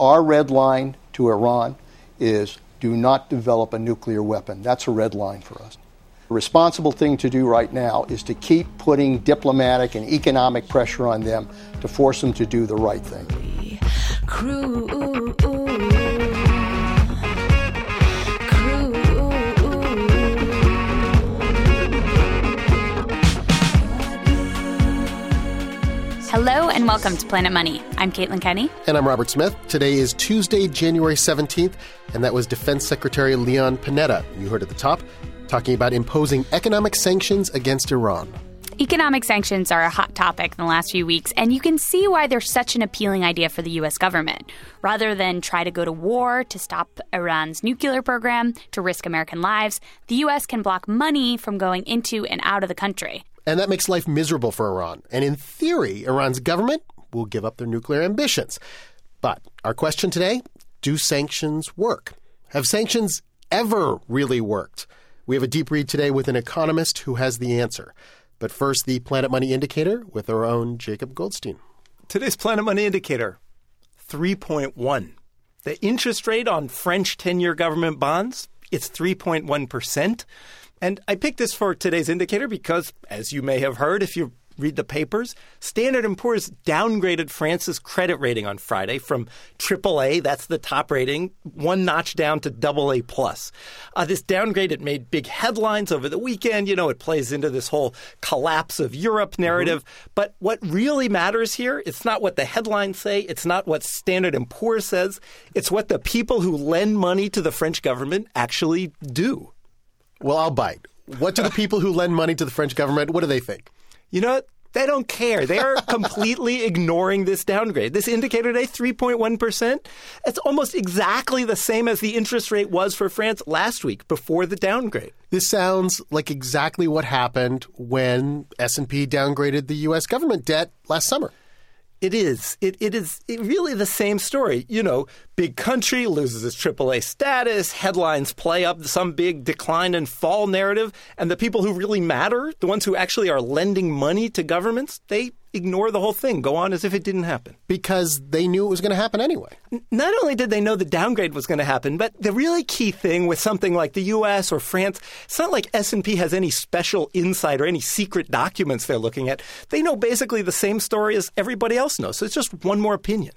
Our red line to Iran is do not develop a nuclear weapon. That's a red line for us. The responsible thing to do right now is to keep putting diplomatic and economic pressure on them to force them to do the right thing. Crew. Hello and welcome to Planet Money. I'm Caitlin Kenney. And I'm Robert Smith. Today is Tuesday, January 17th, and that was Defense Secretary Leon Panetta, you heard at the top, talking about imposing economic sanctions against Iran. Economic sanctions are a hot topic in the last few weeks, and you can see why they're such an appealing idea for the U.S. government. Rather than try to go to war to stop Iran's nuclear program, to risk American lives, the U.S. can block money from going into and out of the country. And that makes life miserable for Iran. And in theory, Iran's government will give up their nuclear ambitions. But our question today do sanctions work? Have sanctions ever really worked? We have a deep read today with an economist who has the answer. But first, the Planet Money Indicator with our own Jacob Goldstein. Today's Planet Money Indicator 3.1. The interest rate on French 10 year government bonds, it's 3.1%. And I picked this for today's indicator because, as you may have heard if you read the papers, Standard & Poor's downgraded France's credit rating on Friday from AAA, that's the top rating, one notch down to AA+. plus. Uh, this downgrade, it made big headlines over the weekend. You know, it plays into this whole collapse of Europe narrative. Mm-hmm. But what really matters here, it's not what the headlines say. It's not what Standard & Poor's says. It's what the people who lend money to the French government actually do. Well, I'll bite. What do the people who lend money to the French government, what do they think? You know? They don't care. They are completely ignoring this downgrade. This indicator today, 3.1%. It's almost exactly the same as the interest rate was for France last week before the downgrade. This sounds like exactly what happened when S&P downgraded the US government debt last summer. It is. It, it is really the same story. You know, big country loses its AAA status, headlines play up some big decline and fall narrative, and the people who really matter, the ones who actually are lending money to governments, they ignore the whole thing, go on as if it didn't happen. Because they knew it was going to happen anyway. Not only did they know the downgrade was going to happen, but the really key thing with something like the US or France, it's not like S&P has any special insight or any secret documents they're looking at. They know basically the same story as everybody else knows. So it's just one more opinion.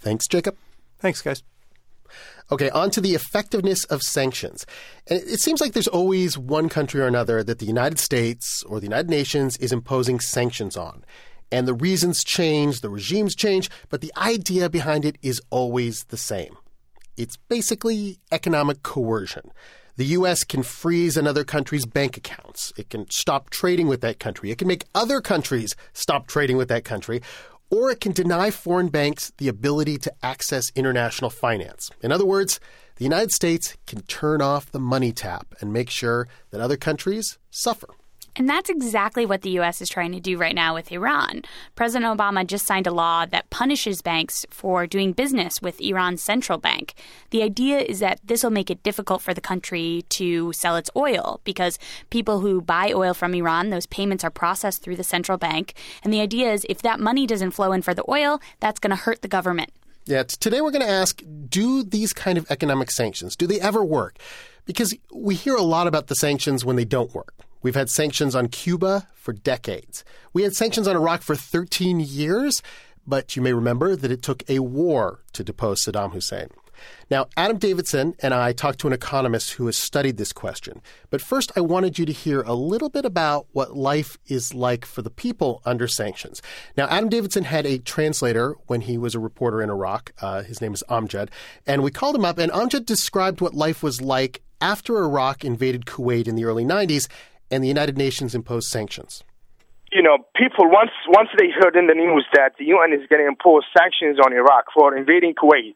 Thanks, Jacob. Thanks, guys. Okay, on to the effectiveness of sanctions. And it seems like there's always one country or another that the United States or the United Nations is imposing sanctions on. And the reasons change, the regimes change, but the idea behind it is always the same. It's basically economic coercion. The U.S. can freeze another country's bank accounts. It can stop trading with that country. It can make other countries stop trading with that country. Or it can deny foreign banks the ability to access international finance. In other words, the United States can turn off the money tap and make sure that other countries suffer. And that's exactly what the U.S. is trying to do right now with Iran. President Obama just signed a law that punishes banks for doing business with Iran's central bank. The idea is that this will make it difficult for the country to sell its oil because people who buy oil from Iran, those payments are processed through the central bank. And the idea is if that money doesn't flow in for the oil, that's going to hurt the government. Yeah, today we're going to ask do these kind of economic sanctions, do they ever work? Because we hear a lot about the sanctions when they don't work. We've had sanctions on Cuba for decades. We had sanctions on Iraq for 13 years, but you may remember that it took a war to depose Saddam Hussein. Now, Adam Davidson and I talked to an economist who has studied this question. But first, I wanted you to hear a little bit about what life is like for the people under sanctions. Now, Adam Davidson had a translator when he was a reporter in Iraq. Uh, his name is Amjad. And we called him up, and Amjad described what life was like after Iraq invaded Kuwait in the early 90s and the United Nations imposed sanctions? You know, people once once they heard in the news that the UN is going to impose sanctions on Iraq for invading Kuwait,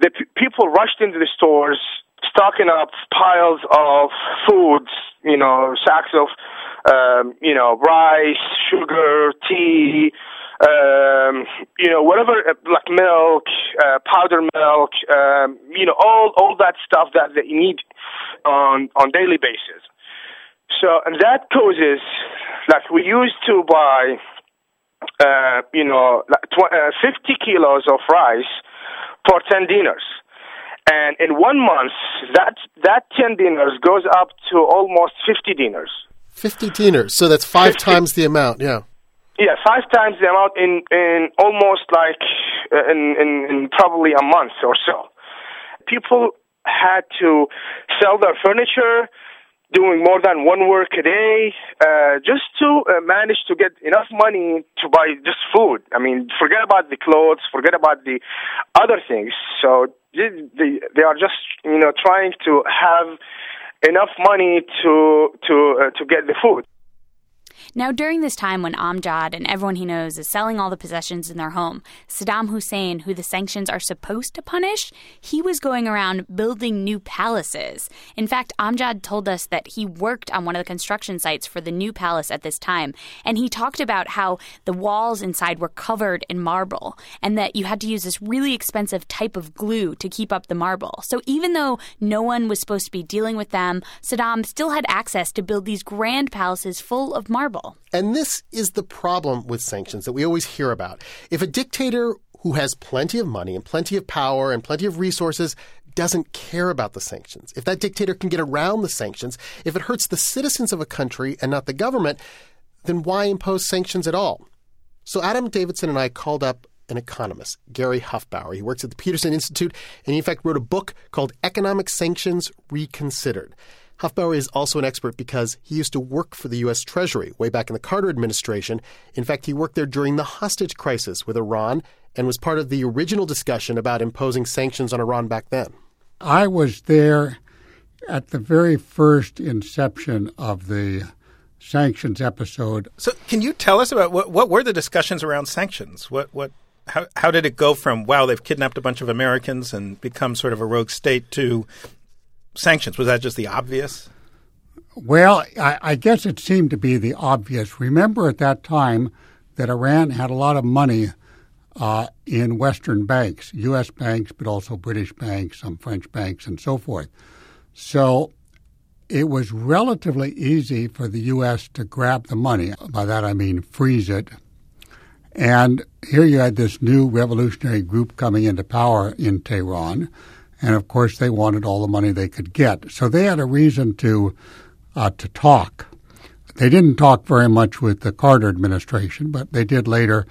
the p- people rushed into the stores, stocking up piles of foods, you know, sacks of, um, you know, rice, sugar, tea, um, you know, whatever, uh, like milk, uh, powder milk, um, you know, all all that stuff that they need on on daily basis. So, and that causes, like we used to buy, uh, you know, like tw- uh, 50 kilos of rice for 10 dinars. And in one month, that, that 10 dinars goes up to almost 50 dinars. 50 dinars. So that's five 50. times the amount, yeah. Yeah, five times the amount in, in almost like uh, in, in, in probably a month or so. People had to sell their furniture, doing more than one work a day, uh, just to uh, manage to get enough money to buy just food. I mean, forget about the clothes, forget about the other things. So they, they, are just, you know, trying to have enough money to to uh, to get the food. Now, during this time when Amjad and everyone he knows is selling all the possessions in their home, Saddam Hussein, who the sanctions are supposed to punish, he was going around building new palaces. In fact, Amjad told us that he worked on one of the construction sites for the new palace at this time, and he talked about how the walls inside were covered in marble and that you had to use this really expensive type of glue to keep up the marble. So even though no one was supposed to be dealing with them, Saddam still had access to build these grand palaces full of marble. And this is the problem with sanctions that we always hear about. If a dictator who has plenty of money and plenty of power and plenty of resources doesn't care about the sanctions, if that dictator can get around the sanctions, if it hurts the citizens of a country and not the government, then why impose sanctions at all? So Adam Davidson and I called up an economist, Gary Hufbauer. He works at the Peterson Institute and he, in fact, wrote a book called Economic Sanctions Reconsidered. Hufbauer is also an expert because he used to work for the U.S. Treasury way back in the Carter administration. In fact, he worked there during the hostage crisis with Iran and was part of the original discussion about imposing sanctions on Iran back then. I was there at the very first inception of the sanctions episode. So, can you tell us about what, what were the discussions around sanctions? What what how how did it go from wow they've kidnapped a bunch of Americans and become sort of a rogue state to sanctions? Was that just the obvious? Well, I, I, guess it seemed to be the obvious. Remember at that time that Iran had a lot of money uh, in Western banks, U.S. banks, but also British banks, some French banks, and so forth. So it was relatively easy for the U.S. to grab the money. By that I mean freeze it. And here you had this new revolutionary group coming into power in Tehran and of course they wanted all the money they could get. So they had a reason to uh, to talk. They didn't talk very much with the Carter administration, but they did later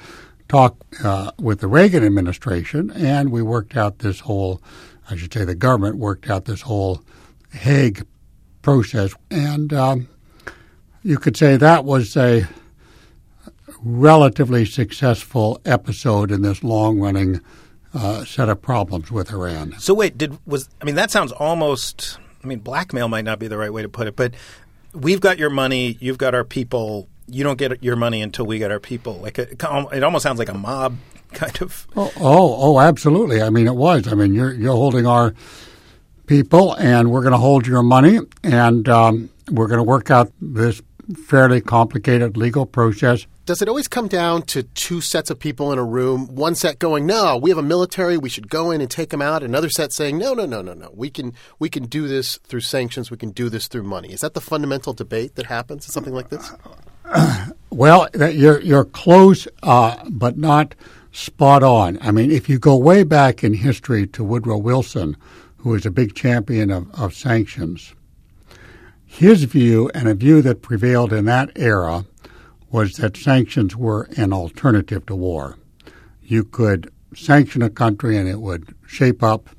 talk uh, with the Reagan administration, and we worked out this whole, I should say, the government worked out this whole Hague process, and um, you could say that was a relatively successful episode in this long-running uh, set of problems with Iran. So wait, did was I mean that sounds almost I mean blackmail might not be the right way to put it, but we've got your money, you've got our people. You don't get your money until we get our people. Like it, it almost sounds like a mob kind of. Oh, oh, oh, absolutely. I mean, it was. I mean, you're you're holding our people, and we're going to hold your money, and um, we're going to work out this fairly complicated legal process. Does it always come down to two sets of people in a room? One set going, "No, we have a military. We should go in and take them out." Another set saying, "No, no, no, no, no. We can we can do this through sanctions. We can do this through money." Is that the fundamental debate that happens in something like this? well, you're you're close, uh, but not spot on. I mean, if you go way back in history to Woodrow Wilson, who was a big champion of, of sanctions, his view, and a view that prevailed in that era, was that sanctions were an alternative to war. You could sanction a country and it would shape up,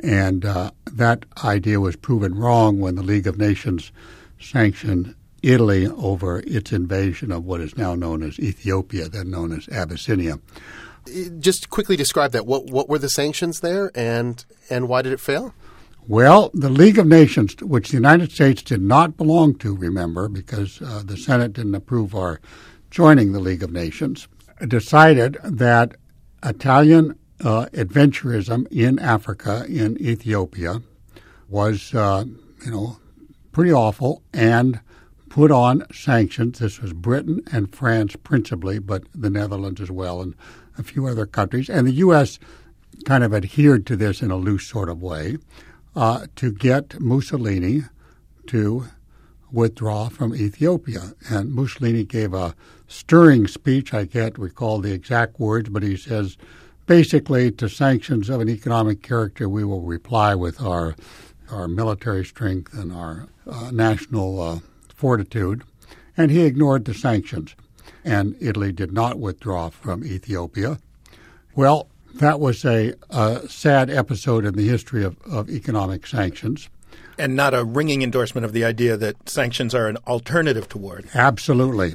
and uh, that idea was proven wrong when the League of Nations sanctioned Italy over its invasion of what is now known as Ethiopia, then known as Abyssinia. Just quickly describe that. What what were the sanctions there, and and why did it fail? Well, the League of Nations, which the United States did not belong to, remember, because uh, the Senate didn't approve our joining the League of Nations, decided that Italian uh, adventurism in Africa, in Ethiopia, was, uh, you know, pretty awful and put on sanctions. This was Britain and France principally, but the Netherlands as well, and a few other countries. And the U.S. kind of adhered to this in a loose sort of way uh, to get Mussolini to withdraw from Ethiopia. And Mussolini gave a stirring speech. I can't recall the exact words, but he says basically, to sanctions of an economic character, we will reply with our our military strength and our uh, national uh, fortitude. And he ignored the sanctions. And Italy did not withdraw from Ethiopia. Well, that was a, a sad episode in the history of, of economic sanctions. And not a ringing endorsement of the idea that sanctions are an alternative to war. Absolutely.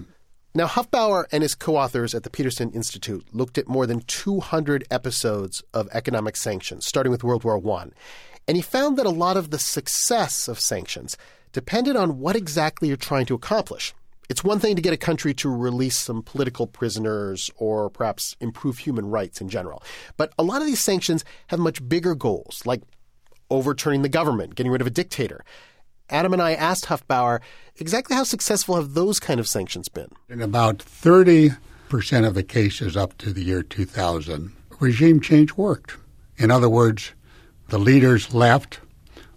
Now, Hufbauer and his co authors at the Peterson Institute looked at more than 200 episodes of economic sanctions, starting with World War I. And he found that a lot of the success of sanctions depended on what exactly you're trying to accomplish. It's one thing to get a country to release some political prisoners or perhaps improve human rights in general. But a lot of these sanctions have much bigger goals, like overturning the government, getting rid of a dictator. Adam and I asked Hufbauer exactly how successful have those kind of sanctions been? In about 30% of the cases up to the year 2000, regime change worked. In other words, the leaders left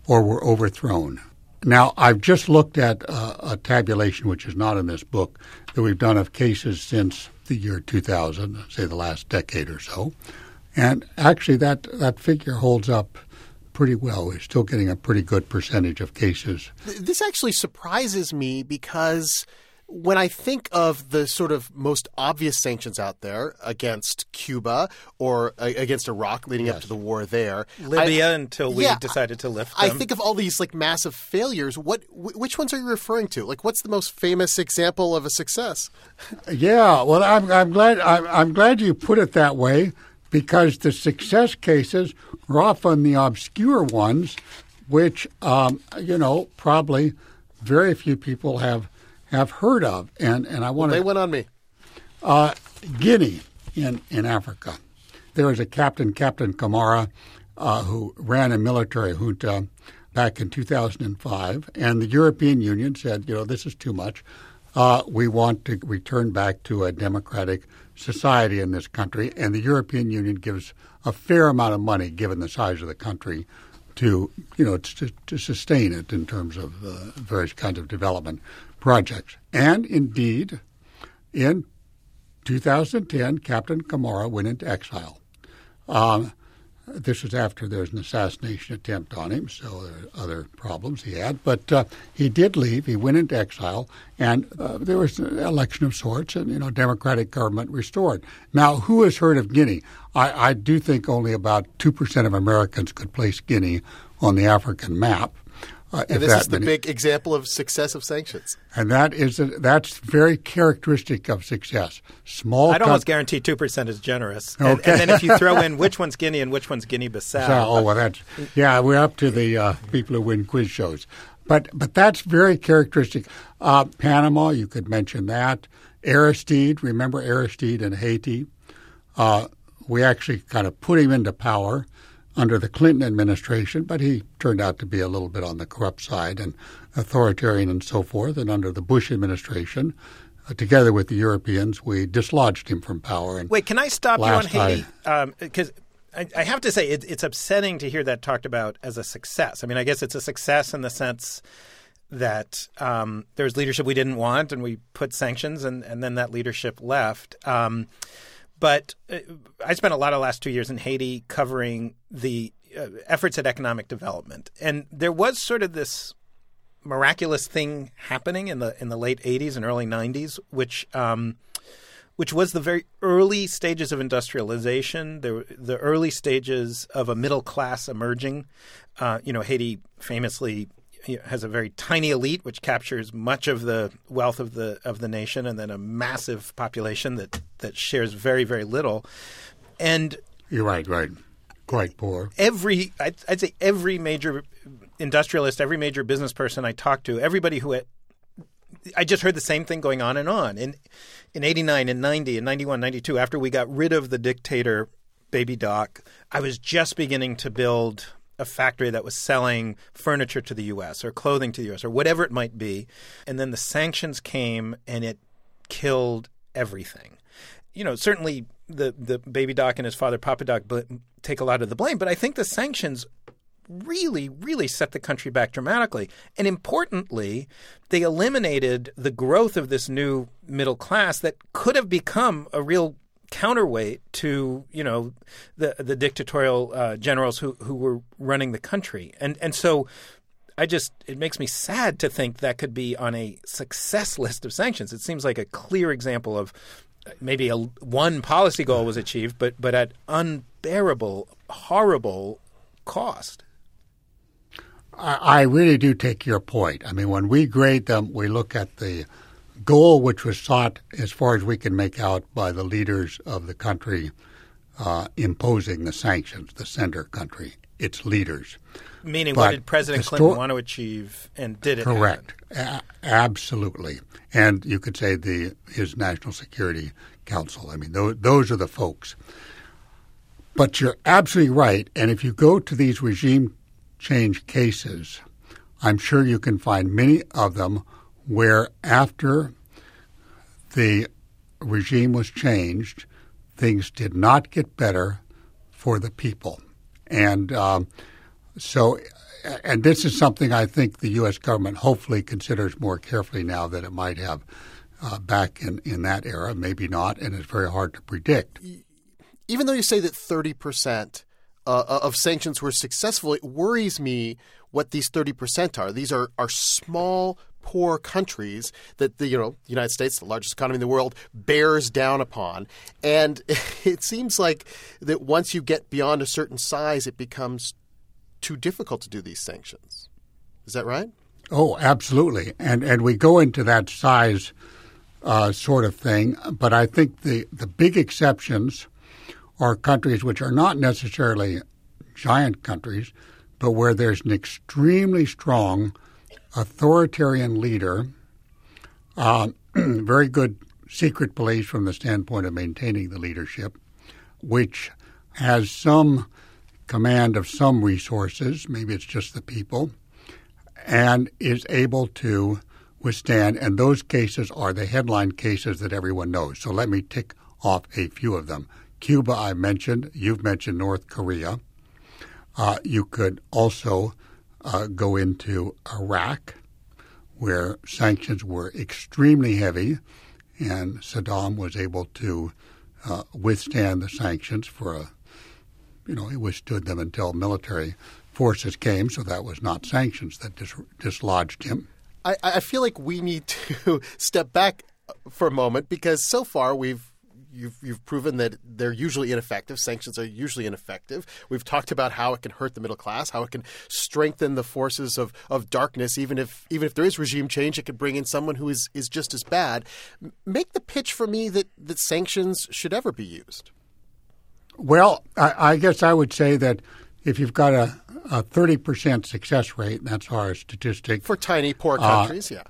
or were overthrown. Now, I've just looked at uh, a tabulation, which is not in this book, that we've done of cases since the year 2000, say the last decade or so. And actually, that, that figure holds up pretty well. We're still getting a pretty good percentage of cases. This actually surprises me because when I think of the sort of most obvious sanctions out there against Cuba or uh, against Iraq leading yes. up to the war there, Libya I, until we yeah, decided to lift them. I think of all these like massive failures. What which ones are you referring to? Like, what's the most famous example of a success? yeah, well, I'm, I'm glad I'm, I'm glad you put it that way because the success cases are often the obscure ones, which um, you know probably very few people have have heard of. And and I want well, they went on me. Uh, Guinea in in Africa, there was a captain, Captain Camara, uh, who ran a military junta back in 2005, and the European Union said, you know, this is too much. Uh, we want to return back to a democratic society in this country, and the European Union gives a fair amount of money, given the size of the country, to you know to, to sustain it in terms of uh, various kinds of development projects. And indeed, in 2010, Captain Camara went into exile. Um, this was after there was an assassination attempt on him, so there are other problems he had. But uh, he did leave. He went into exile, and uh, there was an election of sorts, and you know, democratic government restored. Now, who has heard of Guinea? I, I do think only about two percent of Americans could place Guinea on the African map. Uh, and this is the many. big example of success of sanctions. And that is a, that's very characteristic of success. Small. I'd almost guarantee two percent is generous. Okay. And, and, then if you throw in which one's Guinea and which one's Guinea-Bissau. So, oh well, that's yeah. We're up to the uh, people who win quiz shows, but but that's very characteristic. Uh, Panama, you could mention that. Aristide, remember Aristide in Haiti? Uh, we actually kind of put him into power under the Clinton administration, but he turned out to be a little bit on the corrupt side and authoritarian and so forth. And under the Bush administration, uh, together with the Europeans, we dislodged him from power. And Wait, can I stop you on Haiti? Because um, I, I, have to say, it, it's upsetting to hear that talked about as a success. I mean, I guess it's a success in the sense that um, was leadership we didn't want, and we put sanctions, and, and then that leadership left. Um, but uh, I spent a lot of the last two years in Haiti covering the uh, efforts at economic development, and there was sort of this miraculous thing happening in the in the late '80s and early '90s, which um, which was the very early stages of industrialization, the the early stages of a middle class emerging. Uh, you know, Haiti famously has a very tiny elite which captures much of the wealth of the of the nation, and then a massive population that that shares very very little. And you're right, right, quite poor. Every I'd, I'd say every major industrialist, every major business person I talked to, everybody who had, I just heard the same thing going on and on. In in 89 and 90 and 91, 92 after we got rid of the dictator baby doc, I was just beginning to build a factory that was selling furniture to the U.S. or clothing to the U.S. or whatever it might be. And then the sanctions came and it killed everything. You know, certainly the, the baby doc and his father, Papa Doc, take a lot of the blame, but I think the sanctions really, really set the country back dramatically. And importantly, they eliminated the growth of this new middle class that could have become a real counterweight to you know the the dictatorial uh, generals who who were running the country, and and so I just it makes me sad to think that could be on a success list of sanctions. It seems like a clear example of maybe a one policy goal was achieved, but but at unbearable, horrible cost. I, I really do take your point. I mean, when we grade them, we look at the goal which was sought, as far as we can make out, by the leaders of the country uh, imposing the sanctions, the sender country, its leaders. Meaning, But what did President the Clinton want to achieve, and did it? Correct. A- absolutely. And you could say the his National Security Council. I mean, those, those are the folks. But you're absolutely right. And if you go to these regime change cases, I'm sure you can find many of them where after the regime was changed, things did not get better for the people. And um, so, and this is something I think the U.S. government hopefully considers more carefully now than it might have uh, back in, in that era. Maybe not, and it's very hard to predict. even though you say that 30% uh, of sanctions were successful, it worries me what these 30% are. These are, are small, poor countries that the you know the United States, the largest economy in the world, bears down upon. And it seems like that once you get beyond a certain size, it becomes too difficult to do these sanctions. Is that right? Oh, absolutely. And and we go into that size uh, sort of thing, but I think the, the big exceptions are countries which are not necessarily giant countries, but where there's an extremely strong authoritarian leader, uh, very good secret police from the standpoint of maintaining the leadership, which has some command of some resources, maybe it's just the people, and is able to withstand. And those cases are the headline cases that everyone knows. So let me tick off a few of them. Cuba, I mentioned. You've mentioned North Korea. Uh, you could also uh, go into Iraq, where sanctions were extremely heavy, and Saddam was able to uh, withstand the sanctions for a, you know, he withstood them until military forces came, so that was not sanctions that dis- dislodged him. I, I feel like we need to step back for a moment because so far we've you've you've proven that they're usually ineffective. Sanctions are usually ineffective. We've talked about how it can hurt the middle class, how it can strengthen the forces of, of darkness. Even if even if there is regime change, it could bring in someone who is, is just as bad. Make the pitch for me that, that sanctions should ever be used. Well, I, I guess I would say that if you've got a, a 30% success rate, that's our statistic, For tiny, poor uh, countries, yeah.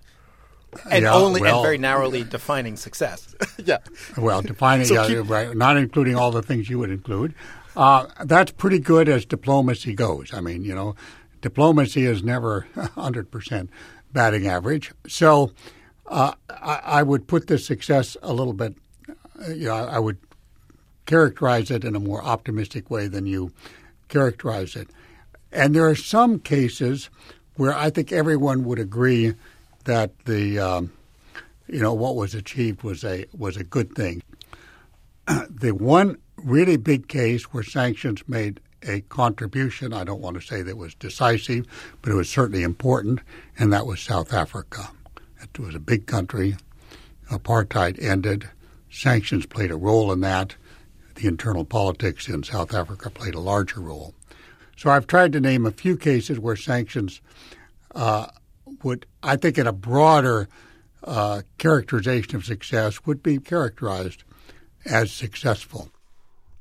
And Yeah, only well- and very narrowly defining success. Yeah. well, defining, So yeah, keep- right, not including all the things you would include, uh, that's pretty good as diplomacy goes. I mean, you know, diplomacy is never 100% batting average. So uh, I, I would put the success a little bit, uh, you know, I would characterize it in a more optimistic way than you characterize it. And there are some cases where I think everyone would agree that the um, you know what was achieved was a was a good thing. the one really big case where sanctions made a contribution, I don't want to say that was decisive, but it was certainly important, and that was South Africa. It was a big country. Apartheid ended. Sanctions played a role in that. The internal politics in South Africa played a larger role. So I've tried to name a few cases where sanctions uh, would, I think, in a broader uh, characterization of success, would be characterized as successful.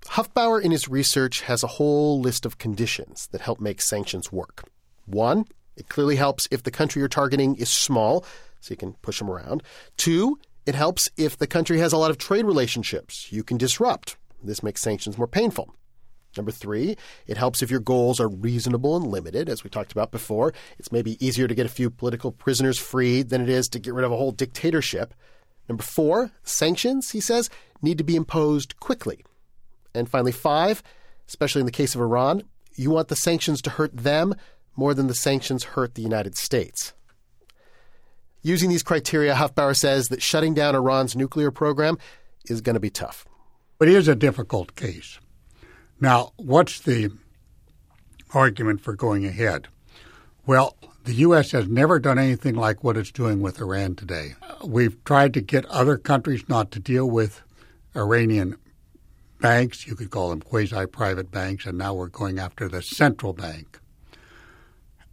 Hufbauer in his research has a whole list of conditions that help make sanctions work. One, it clearly helps if the country you're targeting is small, so you can push them around. Two, it helps if the country has a lot of trade relationships you can disrupt. This makes sanctions more painful. Number three, it helps if your goals are reasonable and limited, as we talked about before. It's maybe easier to get a few political prisoners freed than it is to get rid of a whole dictatorship. Number four, sanctions, he says, need to be imposed quickly. And finally, five, especially in the case of Iran, you want the sanctions to hurt them more than the sanctions hurt the United States. Using these criteria, Hufbauer says that shutting down Iran's nuclear program is going to be tough. It is a difficult case. Now, what's the argument for going ahead? Well, the U.S. has never done anything like what it's doing with Iran today. We've tried to get other countries not to deal with Iranian banks. You could call them quasi private banks, and now we're going after the central bank.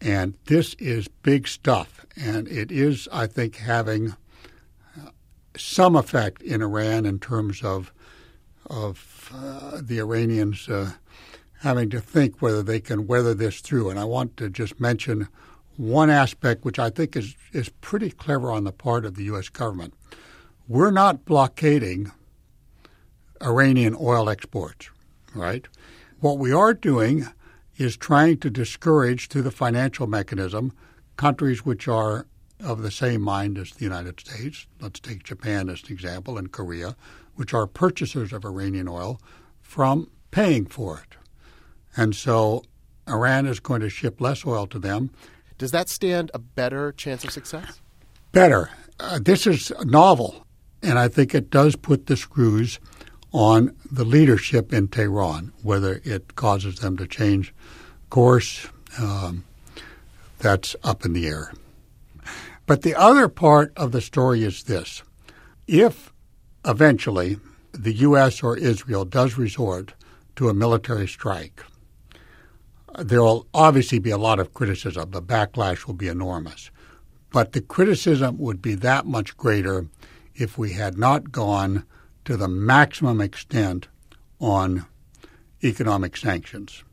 And this is big stuff, and it is, I think, having some effect in Iran in terms of of uh, the Iranians uh, having to think whether they can weather this through. And I want to just mention one aspect which I think is is pretty clever on the part of the U.S. government. We're not blockading Iranian oil exports, right? What we are doing is trying to discourage through the financial mechanism countries which are of the same mind as the United States. Let's take Japan as an example and Korea, which are purchasers of Iranian oil, from paying for it. And so Iran is going to ship less oil to them. Does that stand a better chance of success? Better. Uh, this is novel, and I think it does put the screws on the leadership in Tehran, whether it causes them to change course. Um, that's up in the air. But the other part of the story is this if eventually the U.S. or Israel does resort to a military strike, there will obviously be a lot of criticism. The backlash will be enormous. But the criticism would be that much greater if we had not gone to the maximum extent on economic sanctions.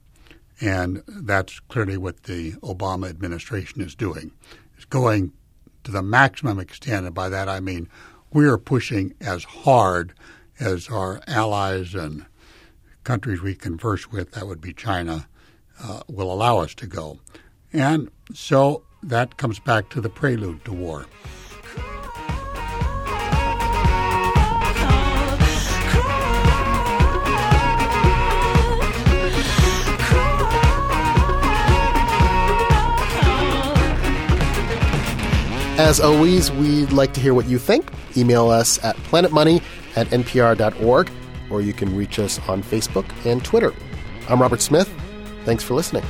And that's clearly what the Obama administration is doing. It's going to the maximum extent, and by that I mean we are pushing as hard as our allies and countries we converse with, that would be China, uh, will allow us to go. And so that comes back to the prelude to war. As always, we'd like to hear what you think. Email us at planetmoney at npr.org, or you can reach us on Facebook and Twitter. I'm Robert Smith. Thanks for listening.